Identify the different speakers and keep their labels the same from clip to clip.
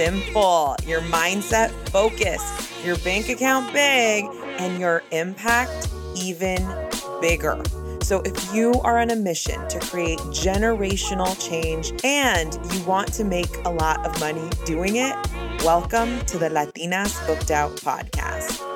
Speaker 1: simple, your mindset focused, your bank account big, and your impact even bigger. So, if you are on a mission to create generational change and you want to make a lot of money doing it, welcome to the Latinas Booked Out podcast.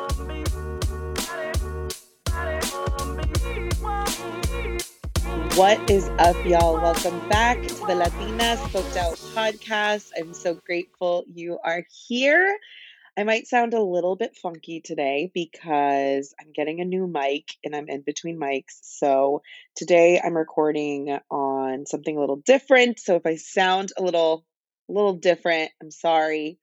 Speaker 1: What is up, y'all? Welcome back to the Latina Booked Out podcast. I'm so grateful you are here. I might sound a little bit funky today because I'm getting a new mic and I'm in between mics. So today I'm recording on something a little different. So if I sound a little a little different, I'm sorry.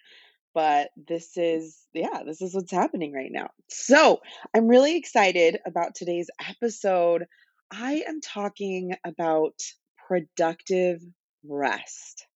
Speaker 1: But this is yeah, this is what's happening right now. So, I'm really excited about today's episode. I am talking about productive rest.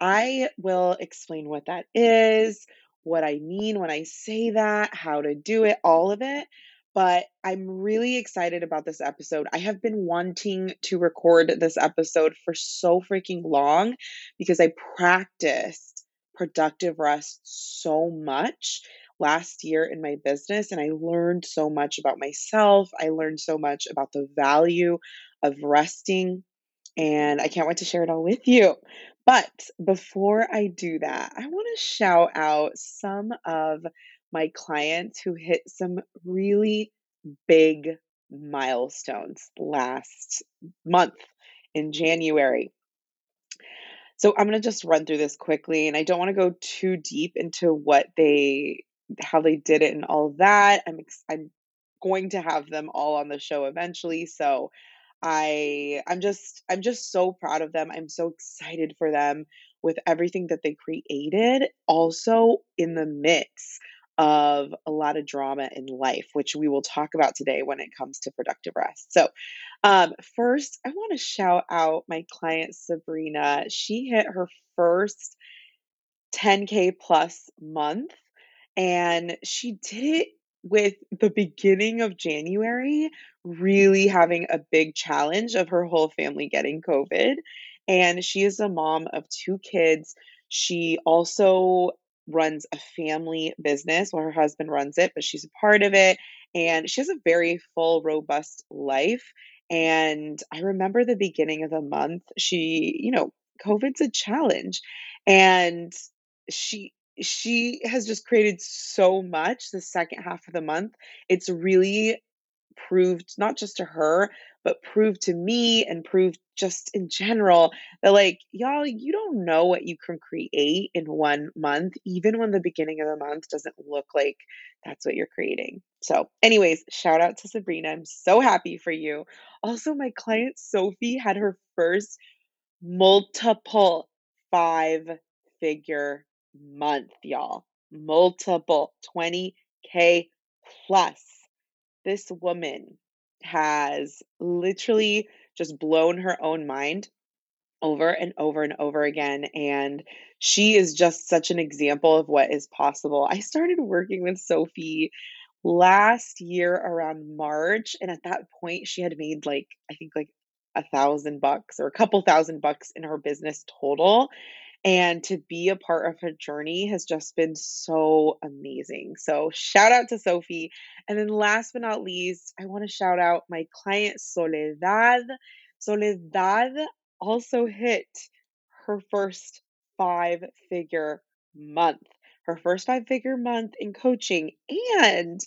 Speaker 1: I will explain what that is, what I mean when I say that, how to do it, all of it. But I'm really excited about this episode. I have been wanting to record this episode for so freaking long because I practiced productive rest so much last year in my business and I learned so much about myself. I learned so much about the value of resting and I can't wait to share it all with you. But before I do that, I want to shout out some of my clients who hit some really big milestones last month in January. So I'm going to just run through this quickly and I don't want to go too deep into what they how they did it and all that. I'm I'm going to have them all on the show eventually, so I I'm just I'm just so proud of them. I'm so excited for them with everything that they created also in the midst of a lot of drama in life, which we will talk about today when it comes to productive rest. So, um, first, I want to shout out my client Sabrina. She hit her first 10K plus month, and she did it with the beginning of January really having a big challenge of her whole family getting COVID. And she is a mom of two kids. She also runs a family business. Well, her husband runs it, but she's a part of it. And she has a very full, robust life. And I remember the beginning of the month, she, you know, COVID's a challenge. And she she has just created so much the second half of the month. It's really proved not just to her, but proved to me and proved just in general that, like, y'all, you don't know what you can create in one month, even when the beginning of the month doesn't look like that's what you're creating. So, anyways, shout out to Sabrina. I'm so happy for you. Also, my client Sophie had her first multiple five figure month, y'all. Multiple 20K plus. This woman has literally just blown her own mind over and over and over again. And she is just such an example of what is possible. I started working with Sophie last year around March. And at that point, she had made like, I think like a thousand bucks or a couple thousand bucks in her business total. And to be a part of her journey has just been so amazing. So, shout out to Sophie. And then, last but not least, I want to shout out my client Soledad. Soledad also hit her first five figure month, her first five figure month in coaching. And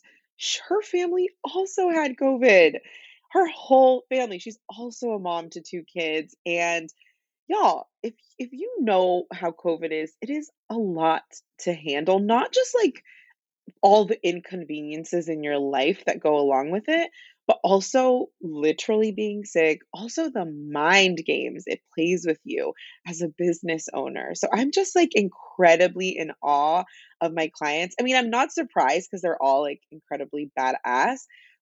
Speaker 1: her family also had COVID. Her whole family. She's also a mom to two kids. And Y'all, if if you know how COVID is, it is a lot to handle, not just like all the inconveniences in your life that go along with it, but also literally being sick, also the mind games it plays with you as a business owner. So I'm just like incredibly in awe of my clients. I mean, I'm not surprised because they're all like incredibly badass,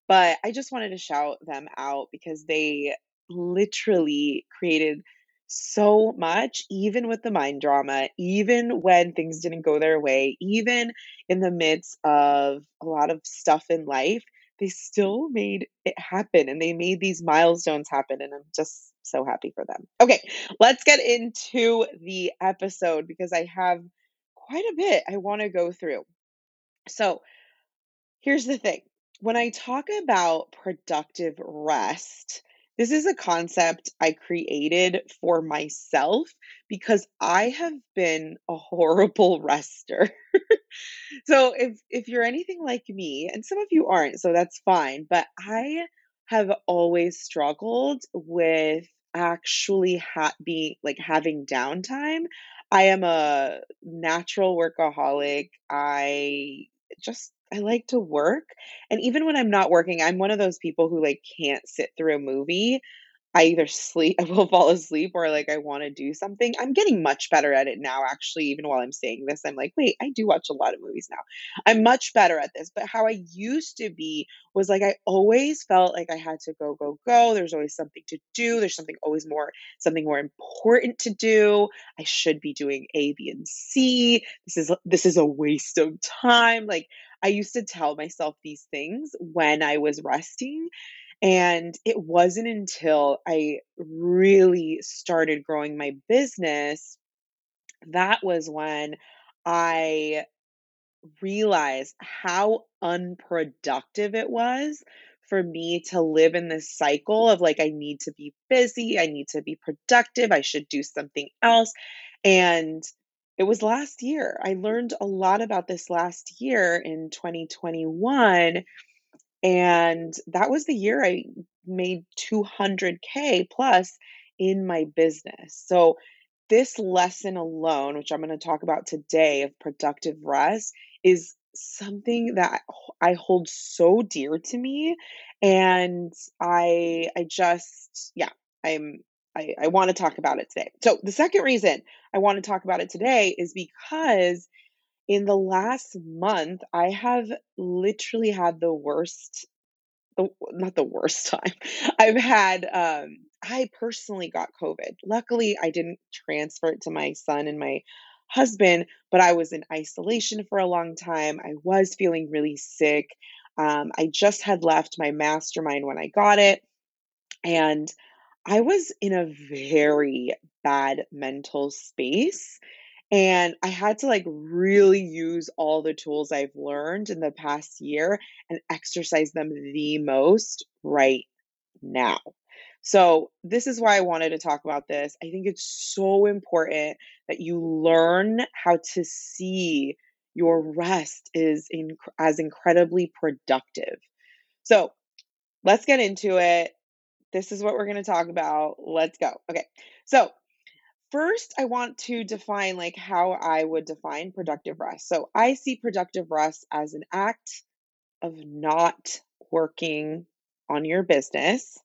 Speaker 1: but I just wanted to shout them out because they literally created so much, even with the mind drama, even when things didn't go their way, even in the midst of a lot of stuff in life, they still made it happen and they made these milestones happen. And I'm just so happy for them. Okay, let's get into the episode because I have quite a bit I want to go through. So, here's the thing when I talk about productive rest, this is a concept I created for myself because I have been a horrible rester. so if if you're anything like me, and some of you aren't, so that's fine, but I have always struggled with actually ha- being like having downtime. I am a natural workaholic. I just I like to work, and even when I'm not working, I'm one of those people who, like, can't sit through a movie. I either sleep I will fall asleep or, like, I wanna do something. I'm getting much better at it now, actually, even while I'm saying this, I'm like, "Wait, I do watch a lot of movies now." I'm much better at this, but how I used to be was, like, I always felt like I had to go, go, go, there's always something to do, there's something always more something more important to do, I should be doing A, B, and C, this is this is a waste of time, like, I used to tell myself these things when I was resting, and it wasn't until I really started growing my business that was when I realized how unproductive it was for me to live in this cycle of like, I need to be busy, I need to be productive, I should do something else. And it was last year. I learned a lot about this last year in 2021 and that was the year I made 200K plus in my business. So, this lesson alone, which I'm going to talk about today of productive rest, is something that I hold so dear to me. And I, I just, yeah, I'm, I, I want to talk about it today. So, the second reason I want to talk about it today is because in the last month, I have literally had the worst the not the worst time. I've had um I personally got COVID. Luckily, I didn't transfer it to my son and my husband, but I was in isolation for a long time. I was feeling really sick. Um, I just had left my mastermind when I got it, and I was in a very bad mental space. And I had to like really use all the tools I've learned in the past year and exercise them the most right now. So, this is why I wanted to talk about this. I think it's so important that you learn how to see your rest is in, as incredibly productive. So, let's get into it. This is what we're going to talk about. Let's go. Okay. So, First, I want to define like how I would define productive rest. So I see productive rest as an act of not working on your business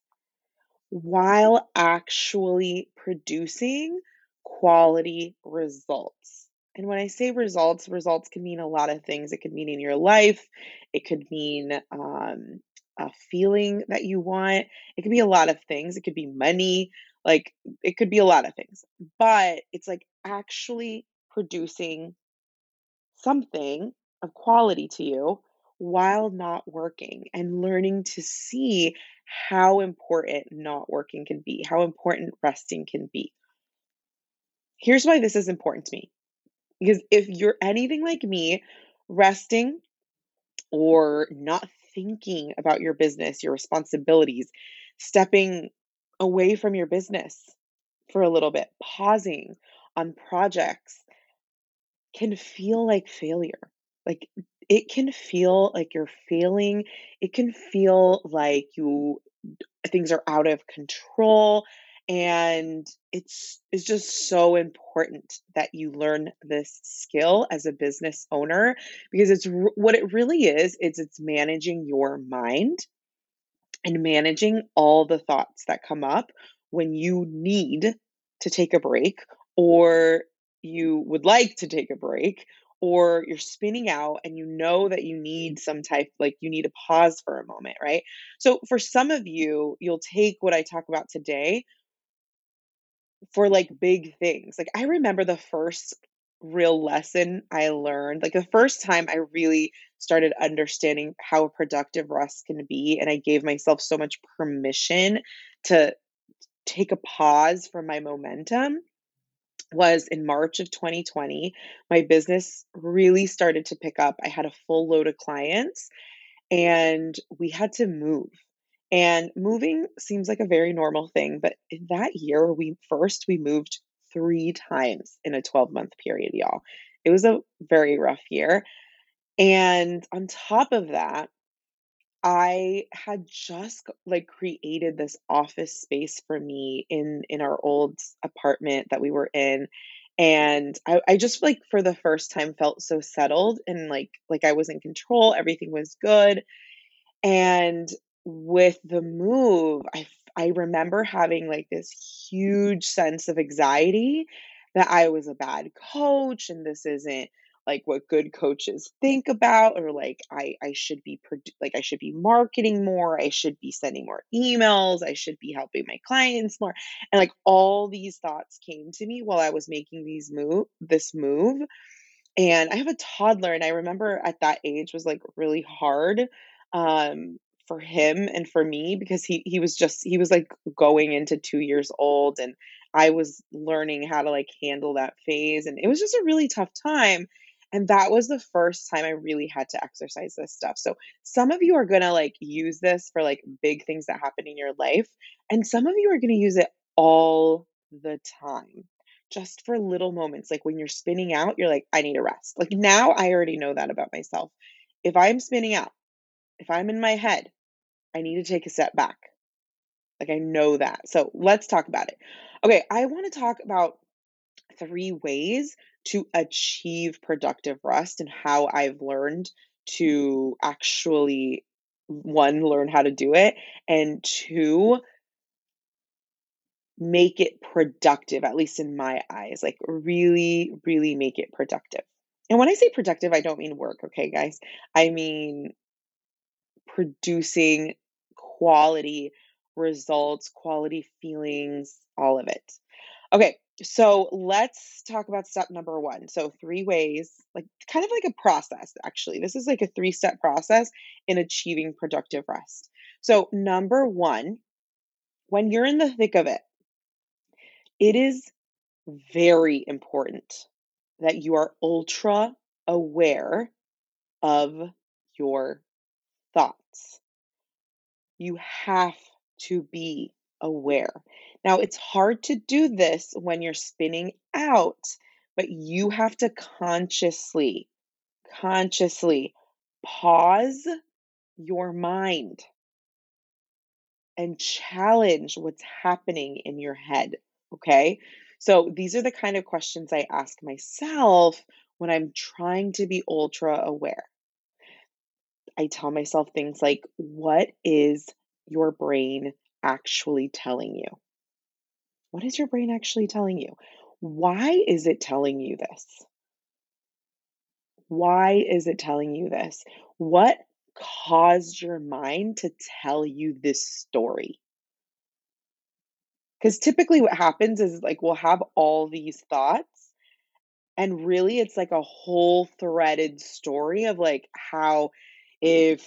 Speaker 1: while actually producing quality results. And when I say results, results can mean a lot of things. It could mean in your life, it could mean um, a feeling that you want, it could be a lot of things. It could be money, like it could be a lot of things. But it's like actually producing something of quality to you while not working and learning to see how important not working can be, how important resting can be. Here's why this is important to me. Because if you're anything like me, resting or not thinking about your business, your responsibilities, stepping away from your business for a little bit, pausing on projects can feel like failure. Like it can feel like you're failing. It can feel like you things are out of control and it's it's just so important that you learn this skill as a business owner because it's what it really is it's it's managing your mind and managing all the thoughts that come up when you need to take a break or you would like to take a break or you're spinning out and you know that you need some type like you need a pause for a moment, right? So for some of you, you'll take what I talk about today for like big things. Like I remember the first real lesson I learned, like the first time I really started understanding how productive rest can be and I gave myself so much permission to take a pause from my momentum was in March of 2020. My business really started to pick up. I had a full load of clients and we had to move. And moving seems like a very normal thing, but in that year, we first we moved three times in a 12 month period, y'all. It was a very rough year. And on top of that, I had just like created this office space for me in in our old apartment that we were in. And I, I just like for the first time felt so settled and like like I was in control, everything was good. And with the move, I I remember having like this huge sense of anxiety that I was a bad coach and this isn't like what good coaches think about or like I I should be like I should be marketing more, I should be sending more emails, I should be helping my clients more. And like all these thoughts came to me while I was making these move this move and I have a toddler, and I remember at that age was like really hard um, for him and for me because he he was just he was like going into two years old, and I was learning how to like handle that phase, and it was just a really tough time. And that was the first time I really had to exercise this stuff. So some of you are gonna like use this for like big things that happen in your life, and some of you are gonna use it all the time just for little moments. Like when you're spinning out, you're like, I need a rest. Like now I already know that about myself. If I'm spinning out, if I'm in my head, I need to take a step back. Like I know that. So let's talk about it. Okay, I want to talk about three ways to achieve productive rest and how I've learned to actually one learn how to do it and two make it productive, at least in my eyes, like really, really make it productive. And when I say productive, I don't mean work, okay, guys? I mean producing quality results, quality feelings, all of it. Okay, so let's talk about step number one. So, three ways, like kind of like a process, actually. This is like a three step process in achieving productive rest. So, number one, when you're in the thick of it, it is very important that you are ultra aware of your thoughts. You have to be aware. Now, it's hard to do this when you're spinning out, but you have to consciously, consciously pause your mind and challenge what's happening in your head. Okay. So these are the kind of questions I ask myself when I'm trying to be ultra aware. I tell myself things like, what is your brain actually telling you? What is your brain actually telling you? Why is it telling you this? Why is it telling you this? What caused your mind to tell you this story? Because typically what happens is like we'll have all these thoughts, and really it's like a whole threaded story of like how if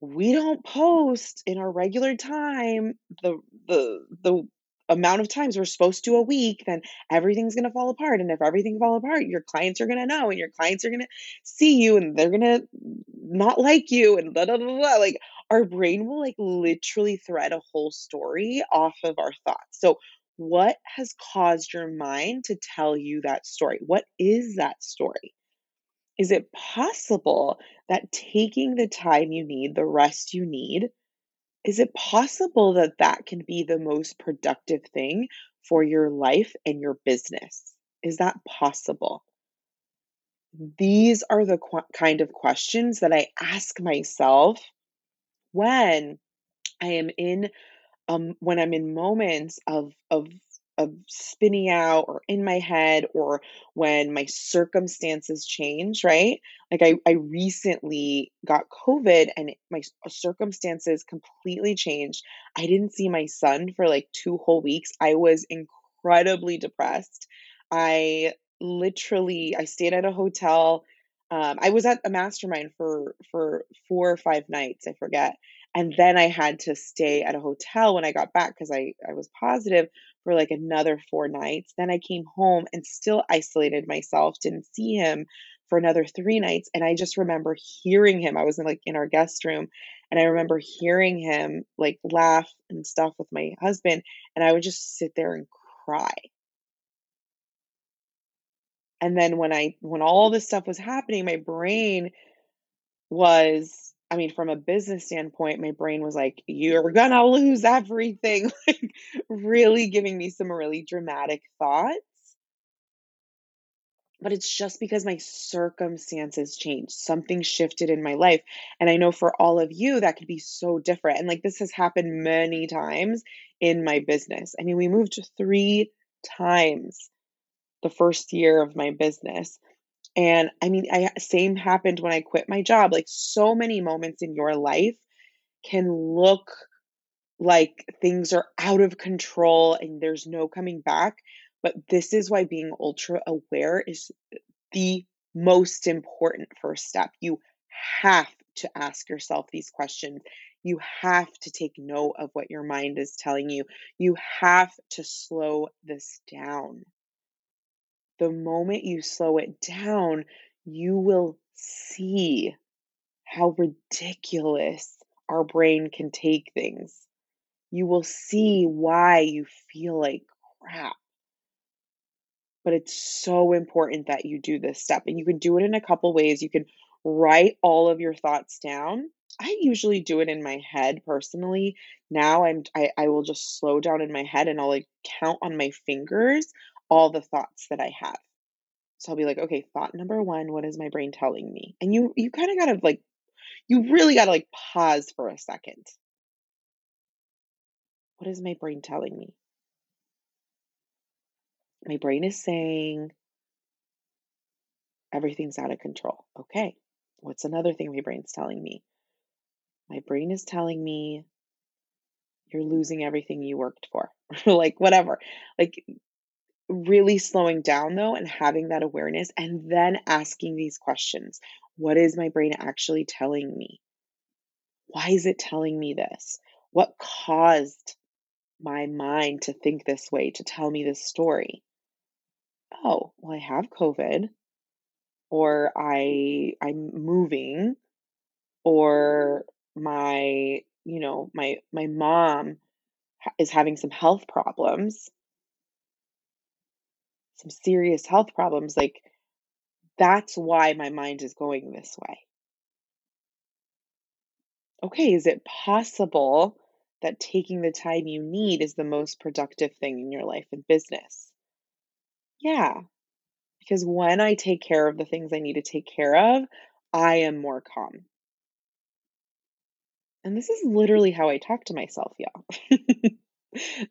Speaker 1: we don't post in our regular time the the the amount of times we're supposed to a week, then everything's going to fall apart. And if everything fall apart, your clients are going to know and your clients are going to see you and they're going to not like you and blah, blah, blah, blah. Like our brain will like literally thread a whole story off of our thoughts. So what has caused your mind to tell you that story? What is that story? Is it possible that taking the time you need, the rest you need, is it possible that that can be the most productive thing for your life and your business? Is that possible? These are the qu- kind of questions that I ask myself when I am in um, when I'm in moments of of of spinning out or in my head or when my circumstances change, right? Like I, I recently got COVID and my circumstances completely changed. I didn't see my son for like two whole weeks. I was incredibly depressed. I literally I stayed at a hotel. Um, I was at a mastermind for for four or five nights, I forget and then I had to stay at a hotel when I got back because I I was positive for, like, another 4 nights. Then I came home and still isolated myself, didn't see him for another 3 nights, and I just remember hearing him. I was in, like, in our guest room, and I remember hearing him, like, laugh and stuff with my husband, and I would just sit there and cry. And then when I when all this stuff was happening, my brain was I mean, from a business standpoint, my brain was like, "You're gonna lose everything," like, really giving me some really dramatic thoughts, but it's just because my circumstances changed. Something shifted in my life, and I know for all of you, that could be so different, and, like, this has happened many times in my business. I mean, we moved 3 times the first year of my business, and I mean, I same happened when I quit my job, like, so many moments in your life can look like things are out of control and there's no coming back, but this is why being ultra aware is the most important first step. You have to ask yourself these questions. You have to take note of what your mind is telling you. You have to slow this down. The moment you slow it down, you will see how ridiculous our brain can take things. You will see mm. why you feel like crap. But it's so important that you do this step. And you can do it in a couple ways. You can write all of your thoughts down. I usually do it in my head personally. Now I'm I, I will just slow down in my head and I'll like count on my fingers all the thoughts that I have. So I'll be like, okay, thought number one, what is my brain telling me? And you you kind of gotta like you really gotta like pause for a second. What is my brain telling me? My brain is saying everything's out of control. Okay. What's another thing my brain's telling me? My brain is telling me you're losing everything you worked for. like whatever. Like really slowing down though and having that awareness and then asking these questions. What is my brain actually telling me? Why is it telling me this? What caused my mind to think this way, to tell me this story? Oh, well, I have COVID, or I I'm moving, or my you know my my mom is having some health problems, some serious health problems. Like that's why my mind is going this way. Okay, is it possible that taking the time you need is the most productive thing in your life and business? Yeah, because when I take care of the things I need to take care of, I am more calm. And this is literally how I talk to myself, y'all.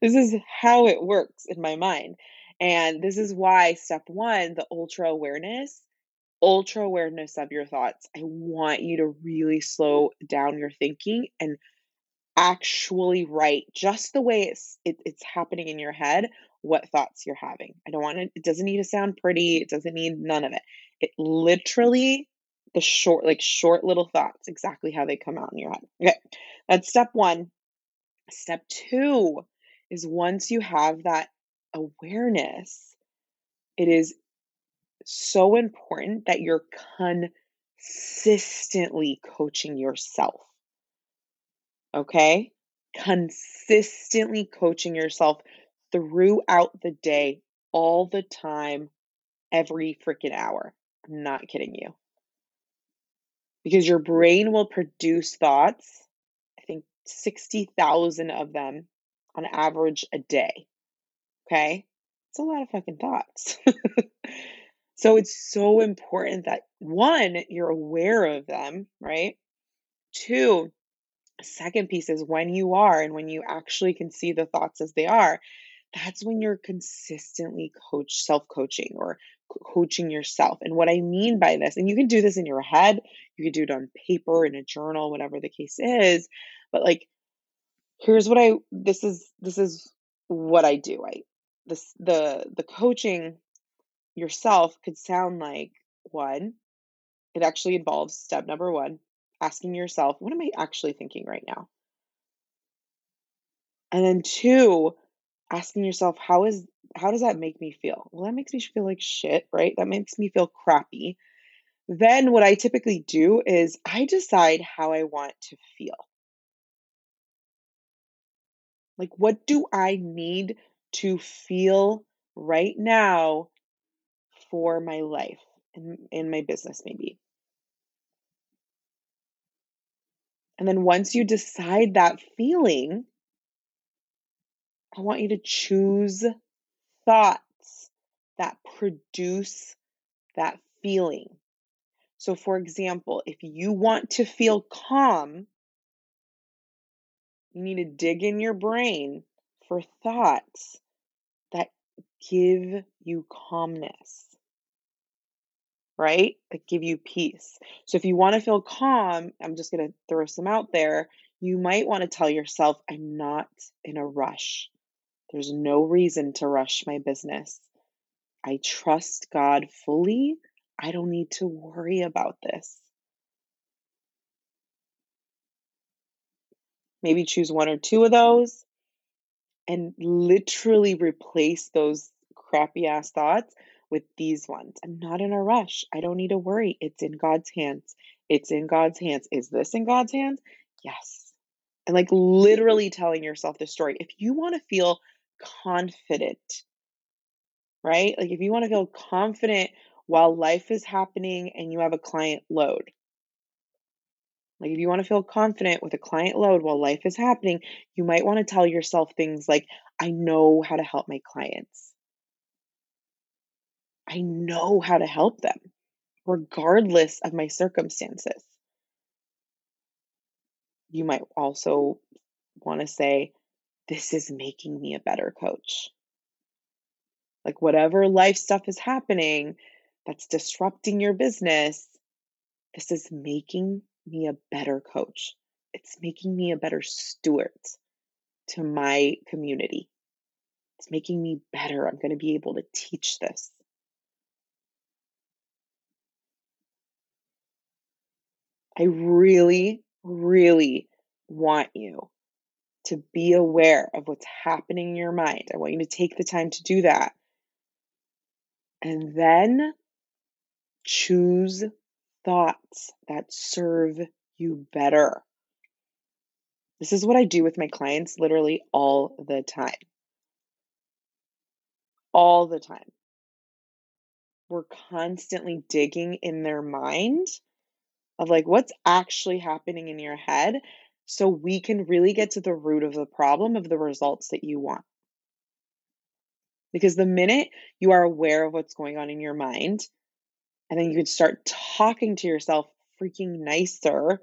Speaker 1: This is how it works in my mind. And this is why step 1, the ultra awareness, ultra awareness of your thoughts. I want you to really slow down your thinking and actually write just the way it's it, it's happening in your head what thoughts you're having. I don't want it it doesn't need to sound pretty, it doesn't need none of it. It literally the short like short little thoughts exactly how they come out in your head. Okay. That's step 1. Step 2 is once you have that awareness, it is so important that you're consistently coaching yourself. Okay? Consistently coaching yourself throughout the day, all the time, every freaking hour. I'm not kidding you. Because your brain will produce thoughts, I think 60,000 of them on average a day. Okay? It's a lot of fucking thoughts. so it's so important that one, you're aware of them, right? Two, Second piece is when you are and when you actually can see the thoughts as they are, that's when you're consistently coach self-coaching or coaching yourself. And what I mean by this, and you can do this in your head, you can do it on paper, in a journal, whatever the case is, but like here's what I this is this is what I do. I this the the coaching yourself could sound like one, it actually involves step number 1, asking yourself, what am I actually thinking right now? And then 2, asking yourself, how is how does that make me feel? Well, that makes me feel like shit, right? That makes me feel crappy. Then what I typically do is I decide how I want to feel. Like, what do I need to feel right now for my life and in my business, maybe? And then once you decide that feeling, I want you to choose thoughts that produce that feeling. So, for example, if you want to feel calm, you need to dig in your brain for thoughts that give you calmness, right? That give you peace. So, if you want to feel calm, I'm just going to throw some out there. You might want to tell yourself, I'm not in a rush. There's no reason to rush my business. I trust God fully. I don't need to worry about this. Maybe choose one or two of those and literally replace those crappy ass thoughts with these ones. I'm not in a rush. I don't need to worry. It's in God's hands. It's in God's hands. Is this in God's hands? Yes. And like literally telling yourself the story. If you want to feel confident, right? Like if you want to feel confident while life is happening and you have a client load, like if you want to feel confident with a client load while life is happening, you might want to tell yourself things like, I know how to help my clients. I know how to help them, regardless of my circumstances. You might also want to say, This is making me a better coach. Like, whatever life stuff is happening that's disrupting your business, this is making me a better coach. It's making me a better steward to my community. It's making me better. I'm going to be able to teach this. I really, really want you to be aware of what's happening in your mind. I want you to take the time to do that. And then choose thoughts that serve you better. This is what I do with my clients literally all the time. All the time. We're constantly digging in their mind of like what's actually happening in your head so we can really get to the root of the problem of the results that you want. Because the minute you are aware of what's going on in your mind, and then you can start talking to yourself freaking nicer,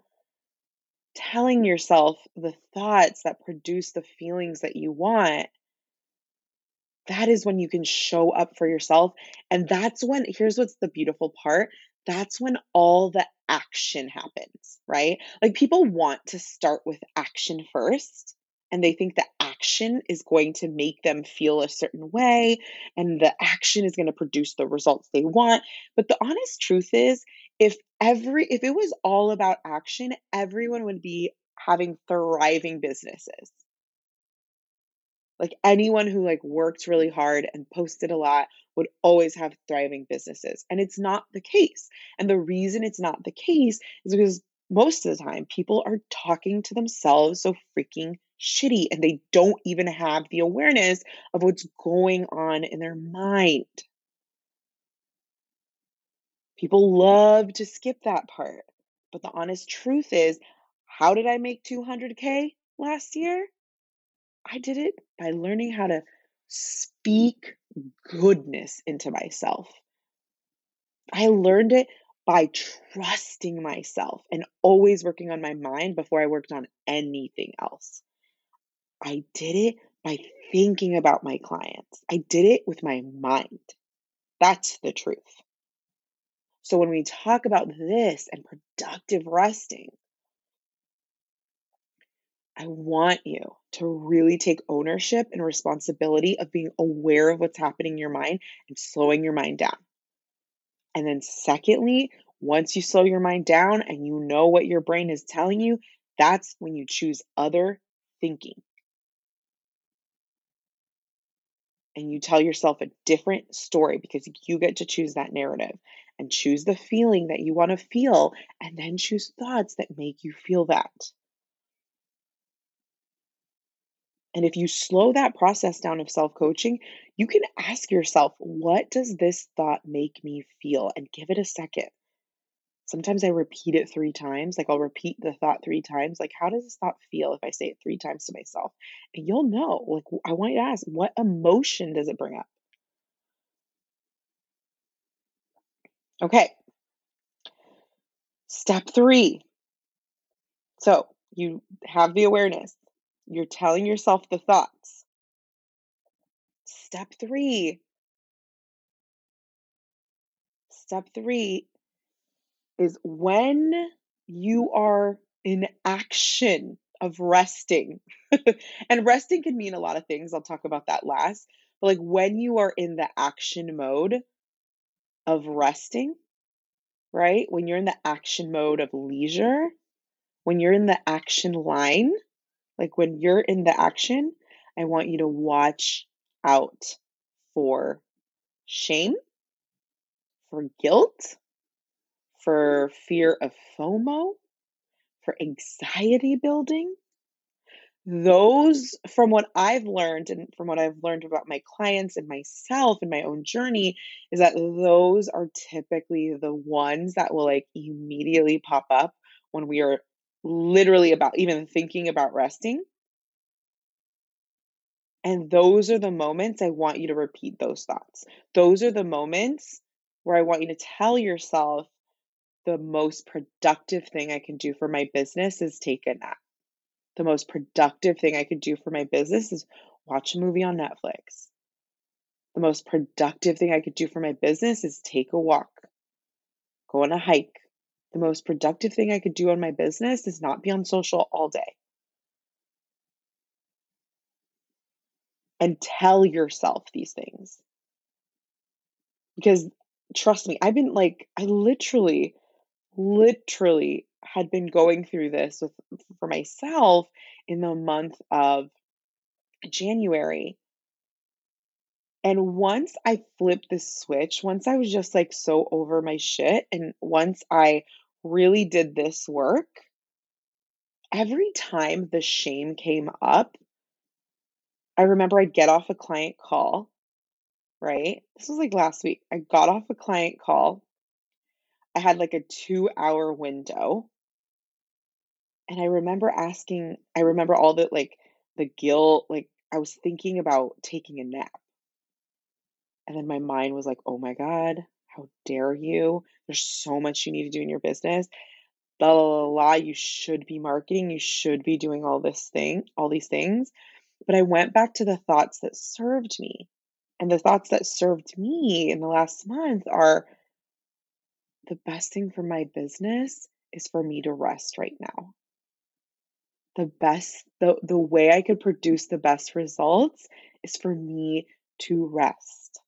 Speaker 1: telling yourself the thoughts that produce the feelings that you want, that is when you can show up for yourself. And that's when, here's what's the beautiful part that's when all the action happens, right? Like people want to start with action first and they think that action is going to make them feel a certain way and the action is going to produce the results they want. But the honest truth is if every if it was all about action everyone would be having thriving businesses. Like anyone who like worked really hard and posted a lot would always have thriving businesses and it's not the case. And the reason it's not the case is because most of the time people are talking to themselves so freaking shitty and they don't even have the awareness of what's going on in their mind. People love to skip that part. But the honest truth is, how did I make 200K last year? I did it by learning how to speak goodness into myself. I learned it by trusting myself and always working on my mind before I worked on anything else. I did it by thinking about my clients. I did it with my mind. That's the truth. So when we talk about this and productive resting, I want you to really take ownership and responsibility of being aware of what's happening in your mind and slowing your mind down. And then, secondly, once you slow your mind down and you know what your brain is telling you, that's when you choose other thinking. And you tell yourself a different story because you get to choose that narrative and choose the feeling that you want to feel, and then choose thoughts that make you feel that. And if you slow that process down of self coaching, you can ask yourself, what does this thought make me feel? And give it a second. Sometimes I repeat it three times. Like I'll repeat the thought three times. Like, how does this thought feel if I say it three times to myself? And you'll know. Like, I want you to ask, what emotion does it bring up? Okay. Step three. So you have the awareness, you're telling yourself the thoughts. Step three. Step three is when you are in action of resting. and resting can mean a lot of things. I'll talk about that last. But like when you are in the action mode of resting, right? When you're in the action mode of leisure, when you're in the action line, like when you're in the action, I want you to watch out for shame, for guilt, for fear of FOMO, for anxiety building. Those, from what I've learned and from what I've learned about my clients and myself and my own journey, is that those are typically the ones that will like immediately pop up when we are literally about even thinking about resting. And those are the moments I want you to repeat those thoughts. Those are the moments where I want you to tell yourself the most productive thing I can do for my business is take a nap. The most productive thing I could do for my business is watch a movie on Netflix. The most productive thing I could do for my business is take a walk, go on a hike, the most productive thing I could do on my business is not be on social all day. And tell yourself these things. Because trust me, I've been like, I literally, literally had been going through this with, for myself in the month of January. And once I flipped the switch, once I was just like so over my shit, and once I really did this work, every time the shame came up, I remember I'd get off a client call, right? This was like last week. I got off a client call. I had like a two hour window. And I remember asking, I remember all the like the guilt, like I was thinking about taking a nap. And then my mind was like, oh my God, how dare you? There's so much you need to do in your business. Blah, blah, blah, blah. You should be marketing. You should be doing all this thing, all these things. But I went back to the thoughts that served me. And the thoughts that served me in the last month are the best thing for my business is for me to rest right now. The best, the, the way I could produce the best results is for me to rest.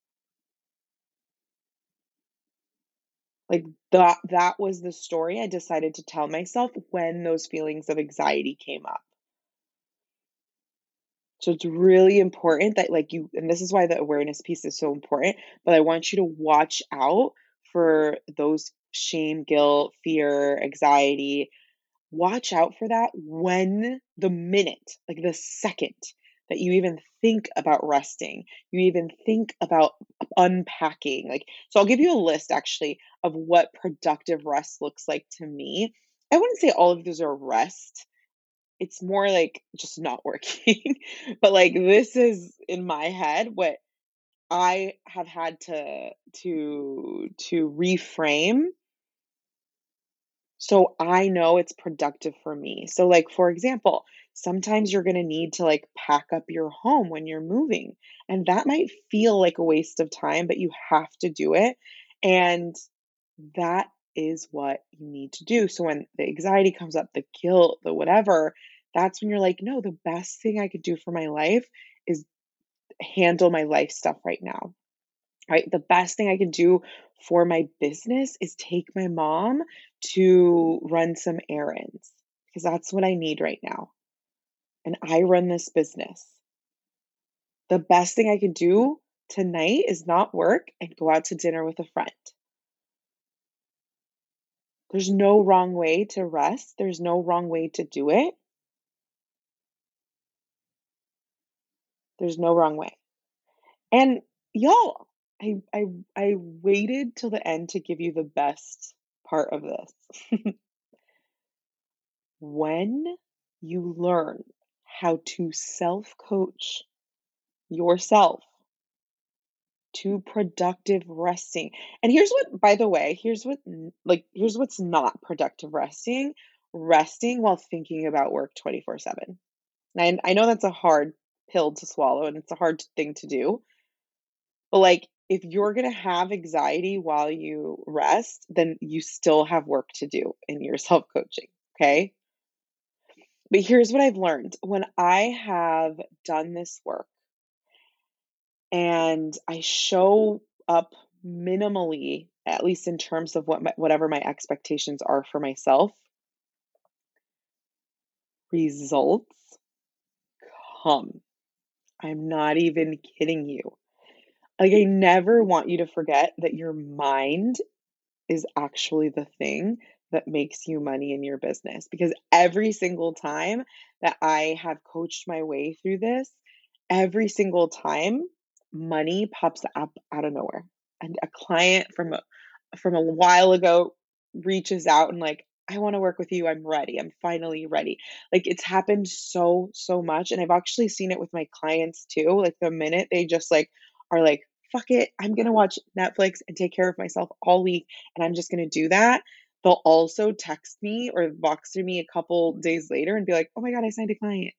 Speaker 1: Like that that was the story I decided to tell myself when those feelings of anxiety came up. So it's really important that like you and this is why the awareness piece is so important, but I want you to watch out for those shame, guilt, fear, anxiety. Watch out for that when the minute, like the second that you even think about resting, you even think about unpacking. Like, so I'll give you a list actually of what productive rest looks like to me. I wouldn't say all of those are rest. It's more like just not working. but like this is in my head what I have had to to to reframe So I know it's productive for me. So, like, for example, sometimes you're going to need to like pack up your home when you're moving. And that might feel like a waste of time, but you have to do it. And that is what you need to do. So when the anxiety comes up, the guilt, the whatever, that's when you're like, no, the best thing I could do for my life is handle my life stuff right now. Right? The best thing I can do for my business is take my mom to run some errands because that's what I need right now. And I run this business. The best thing I can do tonight is not work and go out to dinner with a friend. There's no wrong way to rest. There's no wrong way to do it. There's no wrong way. And y'all, I I I waited till the end to give you the best part of this. when you learn how to self-coach yourself to productive resting. And here's what, by the way, here's what, like, here's what's not productive resting resting while thinking about work 24 7. And I know that's a hard pill to swallow and it's a hard thing to do. But, like, if you're going to have anxiety while you rest, then you still have work to do in your self coaching. Okay. But here's what I've learned when I have done this work, and I show up minimally, at least in terms of what my, whatever my expectations are for myself, results come. I'm not even kidding you. Like, I never want you to forget that your mind is actually the thing that makes you money in your business. Because every single time that I have coached my way through this, every single time money pops up out of nowhere. And a client from a, from a while ago reaches out and like, I want to work with you. I'm ready. I'm finally ready. Like it's happened so so much and I've actually seen it with my clients too. Like the minute they just like are like, fuck it, I'm going to watch Netflix and take care of myself all week and I'm just going to do that. They'll also text me or Voxer me a couple days later and be like, "Oh my god, I signed a client."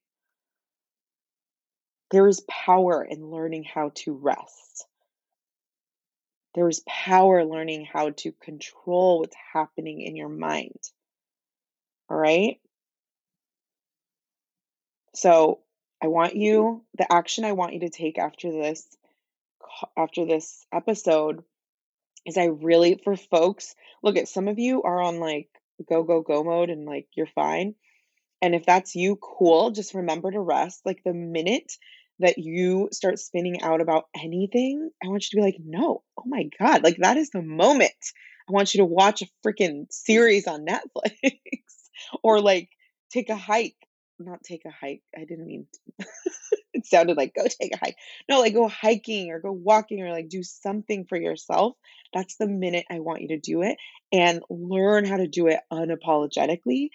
Speaker 1: There is power in learning how to rest. There is power learning how to control what's happening in your mind. All right? So, I want you the action I want you to take after this after this episode is I really for folks, look at some of you are on like go go go mode and like you're fine. And if that's you, cool. Just remember to rest. Like the minute that you start spinning out about anything, I want you to be like, no, oh my God, like that is the moment. I want you to watch a freaking series on Netflix or like take a hike. Not take a hike. I didn't mean it sounded like go take a hike. No, like go hiking or go walking or like do something for yourself. That's the minute I want you to do it and learn how to do it unapologetically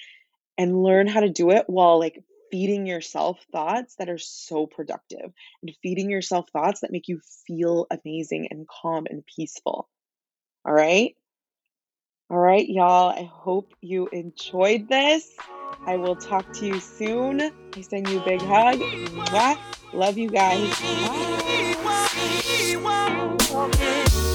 Speaker 1: and learn how to do it while like feeding yourself thoughts that are so productive and feeding yourself thoughts that make you feel amazing and calm and peaceful. All right? All right, y'all. I hope you enjoyed this. I will talk to you soon. I send you a big hug. Mwah. Love you guys.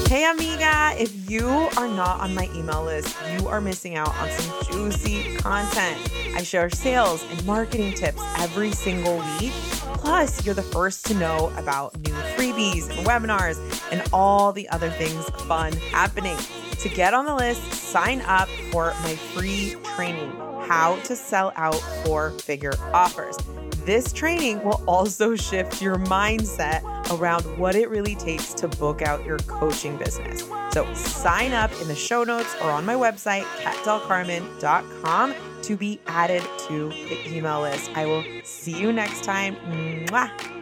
Speaker 1: Hey, amiga, if you are not on my email list, you are missing out on some juicy content. I share sales and marketing tips every single week. Plus, you're the first to know about new freebies and webinars and all the other things fun happening. To get on the list, sign up for my free training How to Sell Out Four Figure Offers. This training will also shift your mindset around what it really takes to book out your coaching business. So sign up in the show notes or on my website, katdelcarmen.com, to be added to the email list. I will see you next time. Mwah.